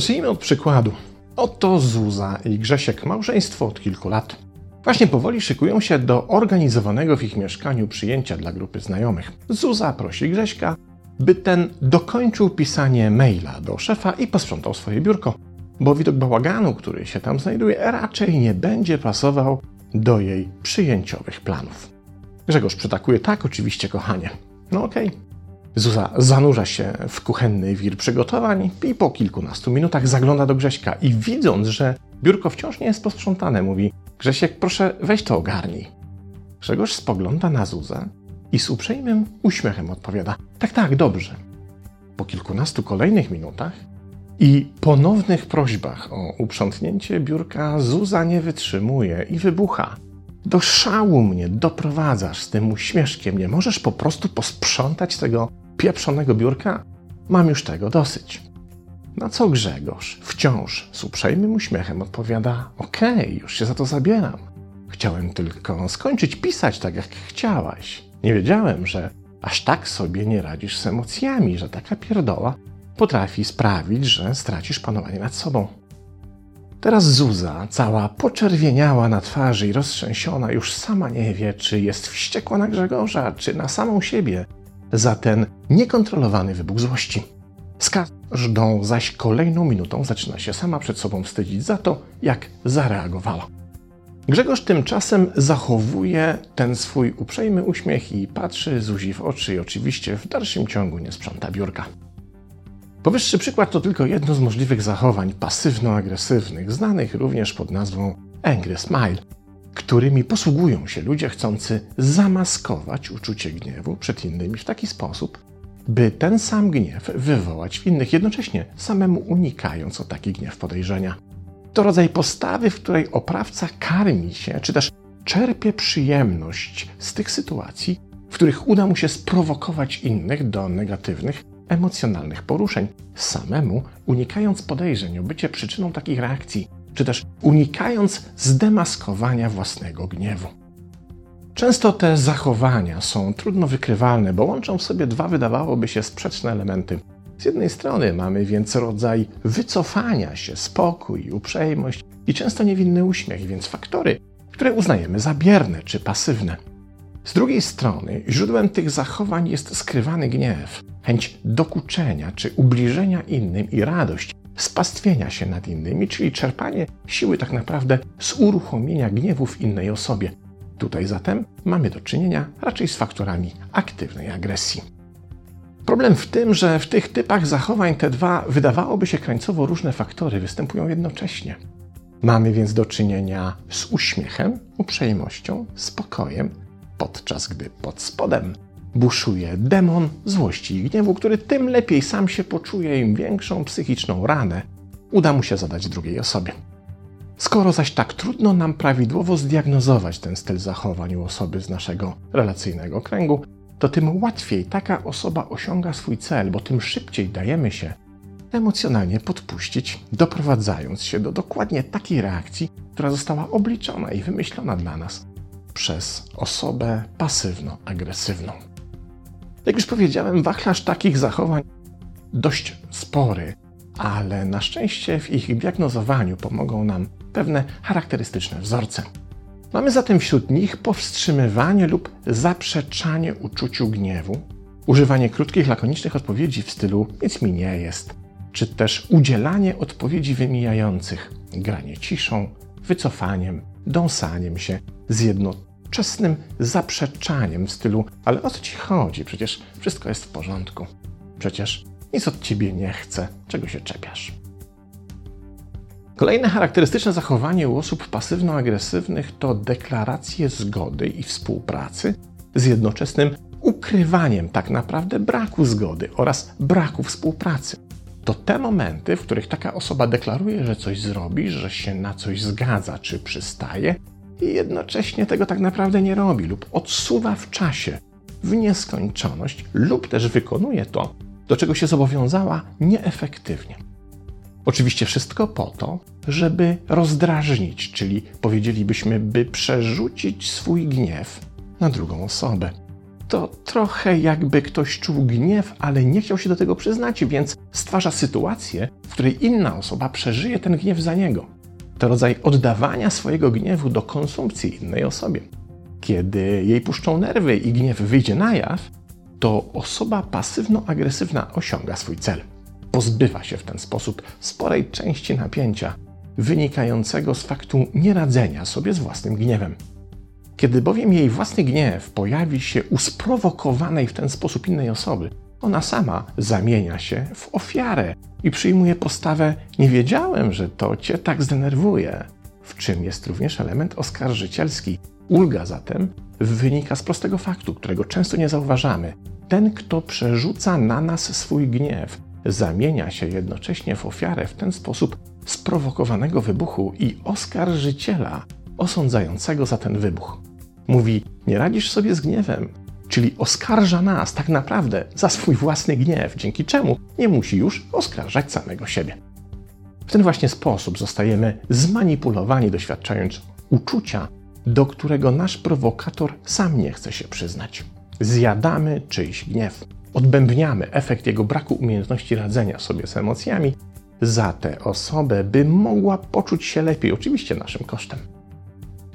Zacznijmy od przykładu. Oto Zuza i Grzesiek, małżeństwo od kilku lat. Właśnie powoli szykują się do organizowanego w ich mieszkaniu przyjęcia dla grupy znajomych. Zuza prosi Grześka, by ten dokończył pisanie maila do szefa i posprzątał swoje biurko, bo widok bałaganu, który się tam znajduje, raczej nie będzie pasował do jej przyjęciowych planów. Grzegorz przytakuje, tak, oczywiście, kochanie. No okej. Okay. Zuza zanurza się w kuchenny wir przygotowań i po kilkunastu minutach zagląda do Grześka i widząc, że biurko wciąż nie jest posprzątane, mówi Grzesiek, proszę weź to ogarnij. Grzegorz spogląda na Zuzę i z uprzejmym uśmiechem odpowiada tak, tak, dobrze. Po kilkunastu kolejnych minutach i ponownych prośbach o uprzątnięcie biurka Zuza nie wytrzymuje i wybucha. Do szału mnie doprowadzasz z tym uśmieszkiem. Nie możesz po prostu posprzątać tego pieprzonego biurka? Mam już tego dosyć. Na co Grzegorz wciąż z uprzejmym uśmiechem odpowiada: Okej, okay, już się za to zabieram. Chciałem tylko skończyć pisać tak, jak chciałaś. Nie wiedziałem, że aż tak sobie nie radzisz z emocjami, że taka pierdoła potrafi sprawić, że stracisz panowanie nad sobą. Teraz Zuza, cała poczerwieniała na twarzy i roztrzęsiona, już sama nie wie, czy jest wściekła na Grzegorza, czy na samą siebie za ten niekontrolowany wybuch złości. Z każdą zaś kolejną minutą zaczyna się sama przed sobą wstydzić za to, jak zareagowała. Grzegorz tymczasem zachowuje ten swój uprzejmy uśmiech i patrzy Zuzi w oczy i oczywiście w dalszym ciągu nie sprząta biurka. Powyższy przykład to tylko jedno z możliwych zachowań pasywno-agresywnych, znanych również pod nazwą angry smile, którymi posługują się ludzie chcący zamaskować uczucie gniewu przed innymi w taki sposób, by ten sam gniew wywołać w innych, jednocześnie samemu unikając o taki gniew podejrzenia. To rodzaj postawy, w której oprawca karmi się, czy też czerpie przyjemność z tych sytuacji, w których uda mu się sprowokować innych do negatywnych, emocjonalnych poruszeń, samemu unikając podejrzeń o bycie przyczyną takich reakcji, czy też unikając zdemaskowania własnego gniewu. Często te zachowania są trudno wykrywalne, bo łączą w sobie dwa wydawałoby się sprzeczne elementy. Z jednej strony mamy więc rodzaj wycofania się, spokój, uprzejmość i często niewinny uśmiech, więc faktory, które uznajemy za bierne czy pasywne. Z drugiej strony źródłem tych zachowań jest skrywany gniew, chęć dokuczenia czy ubliżenia innym i radość spastwienia się nad innymi, czyli czerpanie siły tak naprawdę z uruchomienia gniewu w innej osobie. Tutaj zatem mamy do czynienia raczej z faktorami aktywnej agresji. Problem w tym, że w tych typach zachowań te dwa wydawałoby się krańcowo różne faktory występują jednocześnie. Mamy więc do czynienia z uśmiechem, uprzejmością, spokojem, podczas gdy pod spodem buszuje demon złości i gniewu, który tym lepiej sam się poczuje, im większą psychiczną ranę uda mu się zadać drugiej osobie. Skoro zaś tak trudno nam prawidłowo zdiagnozować ten styl zachowań u osoby z naszego relacyjnego kręgu, to tym łatwiej taka osoba osiąga swój cel, bo tym szybciej dajemy się emocjonalnie podpuścić, doprowadzając się do dokładnie takiej reakcji, która została obliczona i wymyślona dla nas przez osobę pasywno-agresywną. Jak już powiedziałem, wachlarz takich zachowań dość spory, ale na szczęście w ich diagnozowaniu pomogą nam pewne charakterystyczne wzorce. Mamy zatem wśród nich powstrzymywanie lub zaprzeczanie uczuciu gniewu, używanie krótkich, lakonicznych odpowiedzi w stylu nic mi nie jest, czy też udzielanie odpowiedzi wymijających, granie ciszą, wycofaniem, dąsaniem się z jednoczesnym zaprzeczaniem w stylu ale o co ci chodzi? Przecież wszystko jest w porządku. Przecież nic od ciebie nie chcę, czego się czepiasz. Kolejne charakterystyczne zachowanie u osób pasywno-agresywnych to deklaracje zgody i współpracy z jednoczesnym ukrywaniem tak naprawdę braku zgody oraz braku współpracy. To te momenty, w których taka osoba deklaruje, że coś zrobi, że się na coś zgadza czy przystaje, i jednocześnie tego tak naprawdę nie robi lub odsuwa w czasie w nieskończoność, lub też wykonuje to, do czego się zobowiązała nieefektywnie. Oczywiście wszystko po to, żeby rozdrażnić, czyli powiedzielibyśmy, by przerzucić swój gniew na drugą osobę. to trochę jakby ktoś czuł gniew, ale nie chciał się do tego przyznać, więc stwarza sytuację, w której inna osoba przeżyje ten gniew za niego. To rodzaj oddawania swojego gniewu do konsumpcji innej osobie. Kiedy jej puszczą nerwy i gniew wyjdzie na jaw, to osoba pasywno-agresywna osiąga swój cel. Pozbywa się w ten sposób sporej części napięcia wynikającego z faktu nieradzenia sobie z własnym gniewem. Kiedy bowiem jej własny gniew pojawi się u sprowokowanej w ten sposób innej osoby, ona sama zamienia się w ofiarę i przyjmuje postawę: Nie wiedziałem, że to cię tak zdenerwuje, w czym jest również element oskarżycielski. Ulga zatem wynika z prostego faktu, którego często nie zauważamy. Ten, kto przerzuca na nas swój gniew, zamienia się jednocześnie w ofiarę w ten sposób sprowokowanego wybuchu i oskarżyciela osądzającego za ten wybuch. Mówi: Nie radzisz sobie z gniewem, czyli oskarża nas tak naprawdę za swój własny gniew, dzięki czemu nie musi już oskarżać samego siebie. W ten właśnie sposób zostajemy zmanipulowani, doświadczając uczucia, do którego nasz prowokator sam nie chce się przyznać. Zjadamy czyjś gniew, odbębniamy efekt jego braku umiejętności radzenia sobie z emocjami za tę osobę, by mogła poczuć się lepiej, oczywiście naszym kosztem.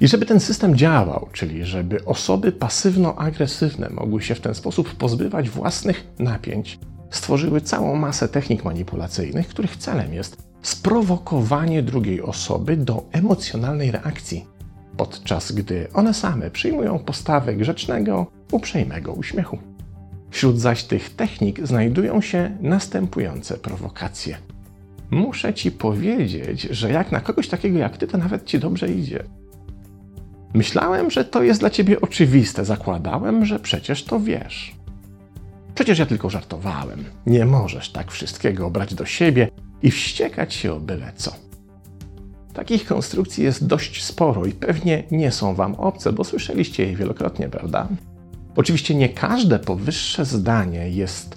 I żeby ten system działał, czyli żeby osoby pasywno-agresywne mogły się w ten sposób pozbywać własnych napięć, stworzyły całą masę technik manipulacyjnych, których celem jest sprowokowanie drugiej osoby do emocjonalnej reakcji, podczas gdy one same przyjmują postawę grzecznego, uprzejmego uśmiechu. Wśród zaś tych technik znajdują się następujące prowokacje. Muszę ci powiedzieć, że jak na kogoś takiego jak ty, to nawet ci dobrze idzie. Myślałem, że to jest dla ciebie oczywiste. Zakładałem, że przecież to wiesz. Przecież ja tylko żartowałem. Nie możesz tak wszystkiego brać do siebie i wściekać się o byle co. Takich konstrukcji jest dość sporo i pewnie nie są Wam obce, bo słyszeliście je wielokrotnie, prawda? Oczywiście nie każde powyższe zdanie jest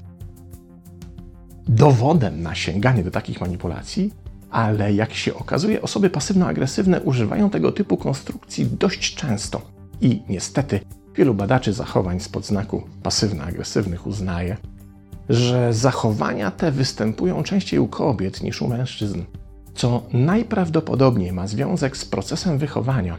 dowodem na sięganie do takich manipulacji, ale jak się okazuje, osoby pasywno-agresywne używają tego typu konstrukcji dość często. I niestety wielu badaczy zachowań spod znaku pasywno-agresywnych uznaje, że zachowania te występują częściej u kobiet niż u mężczyzn, co najprawdopodobniej ma związek z procesem wychowania.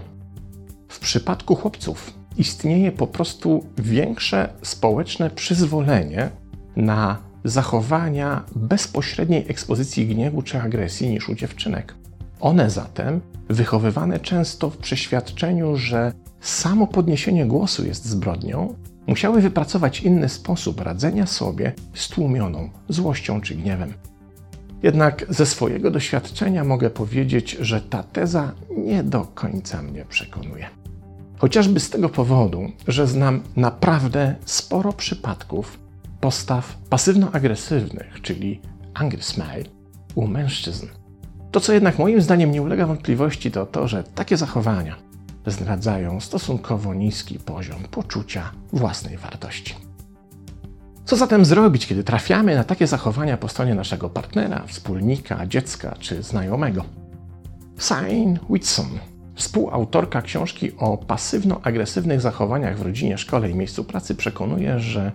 W przypadku chłopców istnieje po prostu większe społeczne przyzwolenie na zachowania bezpośredniej ekspozycji gniewu czy agresji niż u dziewczynek. One zatem, wychowywane często w przeświadczeniu, że samo podniesienie głosu jest zbrodnią, musiały wypracować inny sposób radzenia sobie z tłumioną złością czy gniewem. Jednak ze swojego doświadczenia mogę powiedzieć, że ta teza nie do końca mnie przekonuje. Chociażby z tego powodu, że znam naprawdę sporo przypadków, postaw pasywno-agresywnych, czyli angry smile, u mężczyzn. To, co jednak moim zdaniem nie ulega wątpliwości, to to, że takie zachowania zdradzają stosunkowo niski poziom poczucia własnej wartości. Co zatem zrobić, kiedy trafiamy na takie zachowania po stronie naszego partnera, wspólnika, dziecka czy znajomego? Sain Whitson, współautorka książki o pasywno-agresywnych zachowaniach w rodzinie, szkole i miejscu pracy, przekonuje, że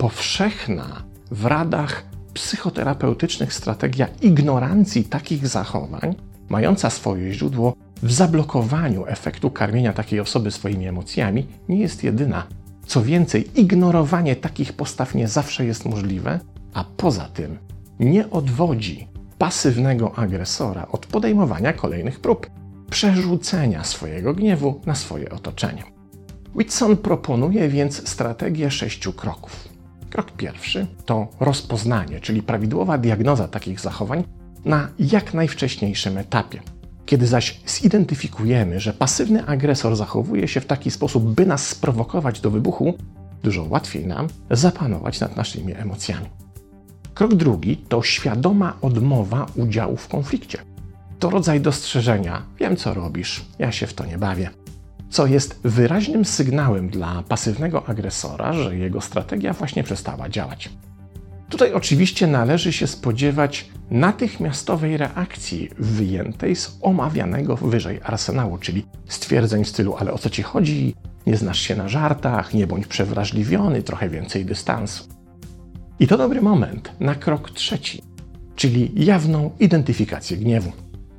powszechna w radach psychoterapeutycznych strategia ignorancji takich zachowań, mająca swoje źródło w zablokowaniu efektu karmienia takiej osoby swoimi emocjami, nie jest jedyna. Co więcej, ignorowanie takich postaw nie zawsze jest możliwe, a poza tym nie odwodzi pasywnego agresora od podejmowania kolejnych prób, przerzucenia swojego gniewu na swoje otoczenie. Whitson proponuje więc strategię sześciu kroków. Krok pierwszy to rozpoznanie, czyli prawidłowa diagnoza takich zachowań na jak najwcześniejszym etapie. Kiedy zaś zidentyfikujemy, że pasywny agresor zachowuje się w taki sposób, by nas sprowokować do wybuchu, dużo łatwiej nam zapanować nad naszymi emocjami. Krok drugi to świadoma odmowa udziału w konflikcie. To rodzaj dostrzeżenia: wiem co robisz, ja się w to nie bawię co jest wyraźnym sygnałem dla pasywnego agresora, że jego strategia właśnie przestała działać. Tutaj oczywiście należy się spodziewać natychmiastowej reakcji wyjętej z omawianego wyżej arsenału, czyli stwierdzeń w stylu: Ale o co ci chodzi? nie znasz się na żartach, nie bądź przewrażliwiony, trochę więcej dystansu. I to dobry moment na krok trzeci, czyli jawną identyfikację gniewu.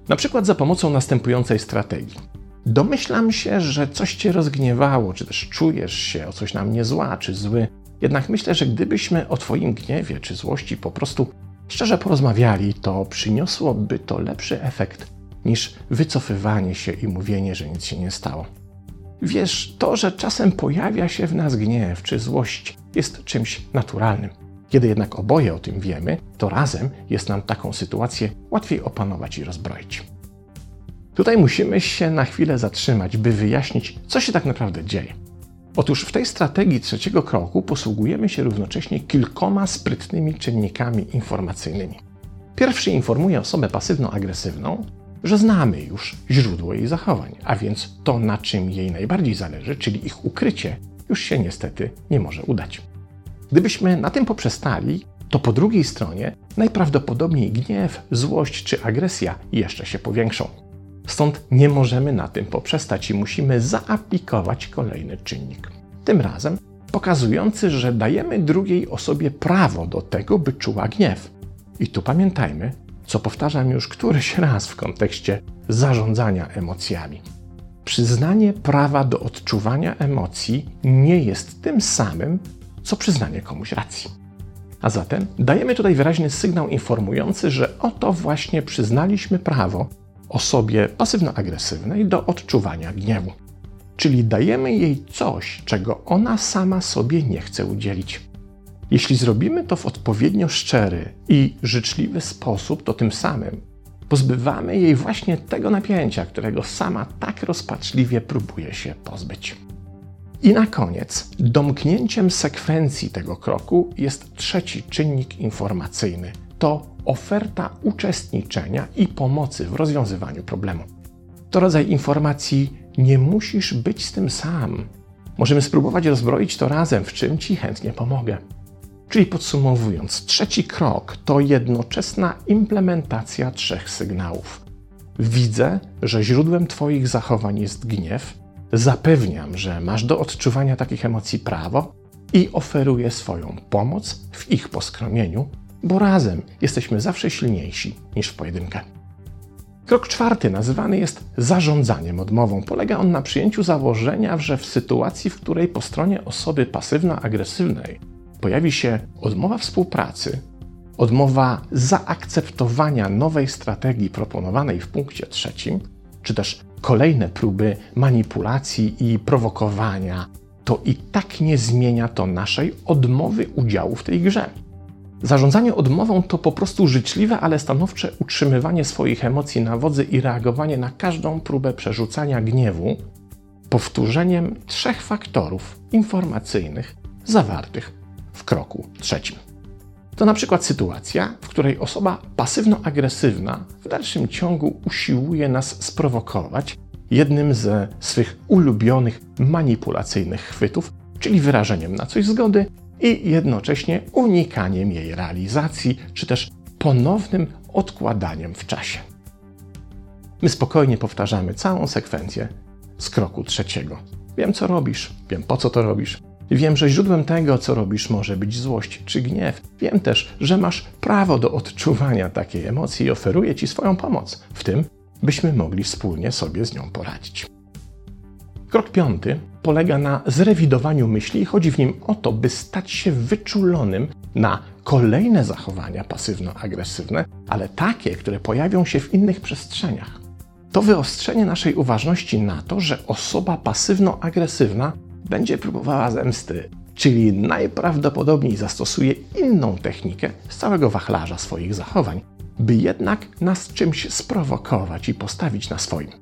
Na przykład za pomocą następującej strategii. Domyślam się, że coś cię rozgniewało, czy też czujesz się o coś na mnie zła czy zły. Jednak myślę, że gdybyśmy o Twoim gniewie czy złości po prostu szczerze porozmawiali, to przyniosłoby to lepszy efekt niż wycofywanie się i mówienie, że nic się nie stało. Wiesz, to, że czasem pojawia się w nas gniew czy złość, jest czymś naturalnym. Kiedy jednak oboje o tym wiemy, to razem jest nam taką sytuację łatwiej opanować i rozbroić. Tutaj musimy się na chwilę zatrzymać, by wyjaśnić, co się tak naprawdę dzieje. Otóż w tej strategii trzeciego kroku posługujemy się równocześnie kilkoma sprytnymi czynnikami informacyjnymi. Pierwszy informuje osobę pasywno-agresywną, że znamy już źródło jej zachowań, a więc to, na czym jej najbardziej zależy, czyli ich ukrycie, już się niestety nie może udać. Gdybyśmy na tym poprzestali, to po drugiej stronie najprawdopodobniej gniew, złość czy agresja jeszcze się powiększą. Stąd nie możemy na tym poprzestać i musimy zaaplikować kolejny czynnik. Tym razem pokazujący, że dajemy drugiej osobie prawo do tego, by czuła gniew. I tu pamiętajmy, co powtarzam już któryś raz w kontekście zarządzania emocjami. Przyznanie prawa do odczuwania emocji nie jest tym samym, co przyznanie komuś racji. A zatem dajemy tutaj wyraźny sygnał informujący, że oto właśnie przyznaliśmy prawo osobie pasywno-agresywnej do odczuwania gniewu. Czyli dajemy jej coś, czego ona sama sobie nie chce udzielić. Jeśli zrobimy to w odpowiednio szczery i życzliwy sposób, to tym samym pozbywamy jej właśnie tego napięcia, którego sama tak rozpaczliwie próbuje się pozbyć. I na koniec, domknięciem sekwencji tego kroku jest trzeci czynnik informacyjny to oferta uczestniczenia i pomocy w rozwiązywaniu problemu. To rodzaj informacji: nie musisz być z tym sam. Możemy spróbować rozbroić to razem, w czym ci chętnie pomogę. Czyli podsumowując, trzeci krok to jednoczesna implementacja trzech sygnałów. Widzę, że źródłem Twoich zachowań jest gniew, zapewniam, że masz do odczuwania takich emocji prawo i oferuję swoją pomoc w ich poskromieniu, bo razem jesteśmy zawsze silniejsi niż w pojedynkę. Krok czwarty nazywany jest zarządzaniem odmową. Polega on na przyjęciu założenia, że w sytuacji, w której po stronie osoby pasywno-agresywnej pojawi się odmowa współpracy, odmowa zaakceptowania nowej strategii proponowanej w punkcie trzecim, czy też kolejne próby manipulacji i prowokowania, to i tak nie zmienia to naszej odmowy udziału w tej grze. Zarządzanie odmową to po prostu życzliwe, ale stanowcze utrzymywanie swoich emocji na wodzy i reagowanie na każdą próbę przerzucania gniewu powtórzeniem trzech faktorów informacyjnych zawartych w kroku trzecim. To na przykład sytuacja, w której osoba pasywno-agresywna w dalszym ciągu usiłuje nas sprowokować jednym ze swych ulubionych manipulacyjnych chwytów, czyli wyrażeniem na coś zgody i jednocześnie unikaniem jej realizacji, czy też ponownym odkładaniem w czasie. My spokojnie powtarzamy całą sekwencję z kroku trzeciego. Wiem, co robisz, wiem, po co to robisz, Wiem, że źródłem tego, co robisz, może być złość czy gniew. Wiem też, że masz prawo do odczuwania takiej emocji i oferuję Ci swoją pomoc w tym, byśmy mogli wspólnie sobie z nią poradzić. Krok piąty polega na zrewidowaniu myśli i chodzi w nim o to, by stać się wyczulonym na kolejne zachowania pasywno-agresywne, ale takie, które pojawią się w innych przestrzeniach. To wyostrzenie naszej uważności na to, że osoba pasywno-agresywna będzie próbowała zemsty, czyli najprawdopodobniej zastosuje inną technikę z całego wachlarza swoich zachowań, by jednak nas czymś sprowokować i postawić na swoim.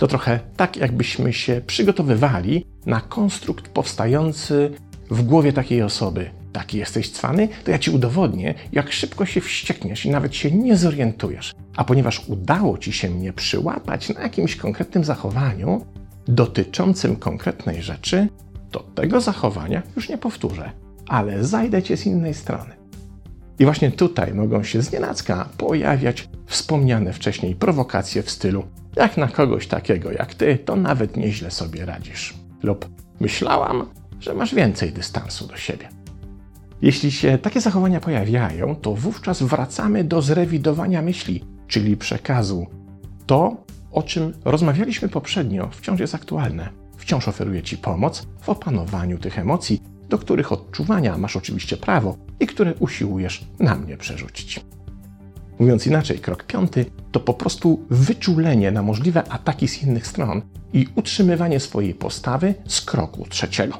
To trochę tak, jakbyśmy się przygotowywali na konstrukt powstający w głowie takiej osoby. Taki jesteś cwany, to ja ci udowodnię, jak szybko się wściekniesz i nawet się nie zorientujesz. A ponieważ udało ci się mnie przyłapać na jakimś konkretnym zachowaniu dotyczącym konkretnej rzeczy, to tego zachowania już nie powtórzę, ale zajdę cię z innej strony. I właśnie tutaj mogą się znienacka pojawiać wspomniane wcześniej prowokacje w stylu jak na kogoś takiego jak ty, to nawet nieźle sobie radzisz. Lub Myślałam, że masz więcej dystansu do siebie. Jeśli się takie zachowania pojawiają, to wówczas wracamy do zrewidowania myśli, czyli przekazu. To, o czym rozmawialiśmy poprzednio, wciąż jest aktualne. Wciąż oferuje Ci pomoc w opanowaniu tych emocji, do których odczuwania masz oczywiście prawo i które usiłujesz na mnie przerzucić. Mówiąc inaczej, krok piąty to po prostu wyczulenie na możliwe ataki z innych stron i utrzymywanie swojej postawy z kroku trzeciego.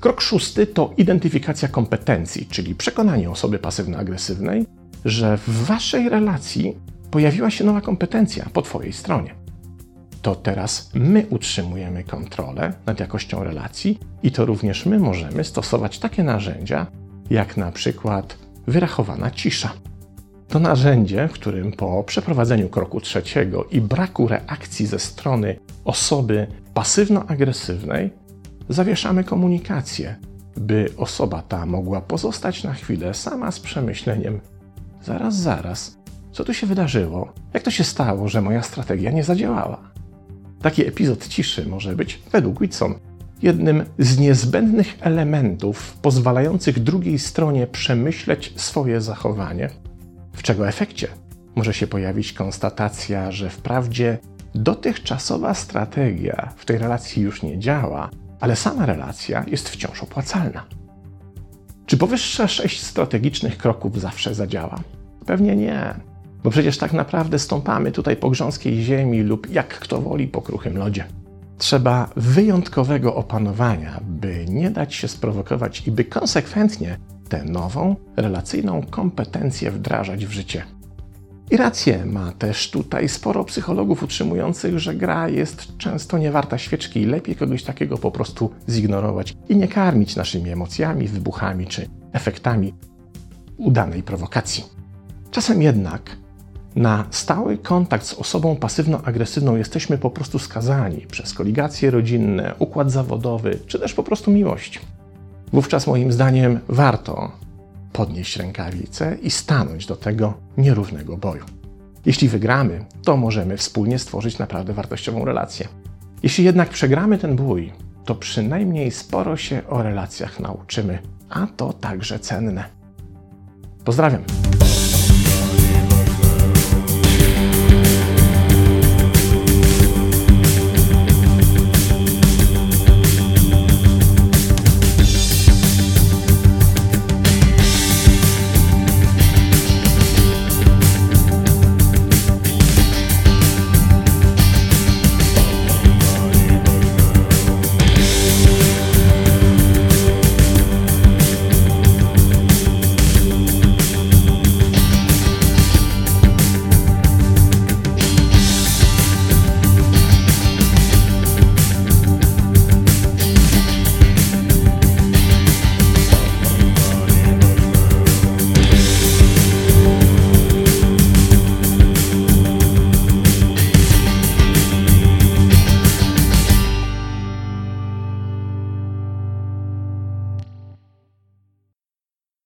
Krok szósty to identyfikacja kompetencji, czyli przekonanie osoby pasywno-agresywnej, że w waszej relacji pojawiła się nowa kompetencja po twojej stronie. To teraz my utrzymujemy kontrolę nad jakością relacji i to również my możemy stosować takie narzędzia, jak na przykład wyrachowana cisza. To narzędzie, w którym po przeprowadzeniu kroku trzeciego i braku reakcji ze strony osoby pasywno-agresywnej zawieszamy komunikację, by osoba ta mogła pozostać na chwilę sama z przemyśleniem: zaraz, zaraz, co tu się wydarzyło? Jak to się stało, że moja strategia nie zadziałała? Taki epizod ciszy może być, według Whitson, jednym z niezbędnych elementów pozwalających drugiej stronie przemyśleć swoje zachowanie, w czego efekcie może się pojawić konstatacja, że wprawdzie dotychczasowa strategia w tej relacji już nie działa, ale sama relacja jest wciąż opłacalna. Czy powyższe sześć strategicznych kroków zawsze zadziała? Pewnie nie, bo przecież tak naprawdę stąpamy tutaj po grząskiej ziemi lub jak kto woli po kruchym lodzie. Trzeba wyjątkowego opanowania, by nie dać się sprowokować i by konsekwentnie tę nową, relacyjną kompetencję wdrażać w życie. I rację ma też tutaj sporo psychologów utrzymujących, że gra jest często niewarta świeczki i lepiej kogoś takiego po prostu zignorować i nie karmić naszymi emocjami, wybuchami czy efektami udanej prowokacji. Czasem jednak na stały kontakt z osobą pasywno-agresywną jesteśmy po prostu skazani przez koligacje rodzinne, układ zawodowy czy też po prostu miłość. Wówczas moim zdaniem warto podnieść rękawice i stanąć do tego nierównego boju. Jeśli wygramy, to możemy wspólnie stworzyć naprawdę wartościową relację. Jeśli jednak przegramy ten bój, to przynajmniej sporo się o relacjach nauczymy, a to także cenne. Pozdrawiam.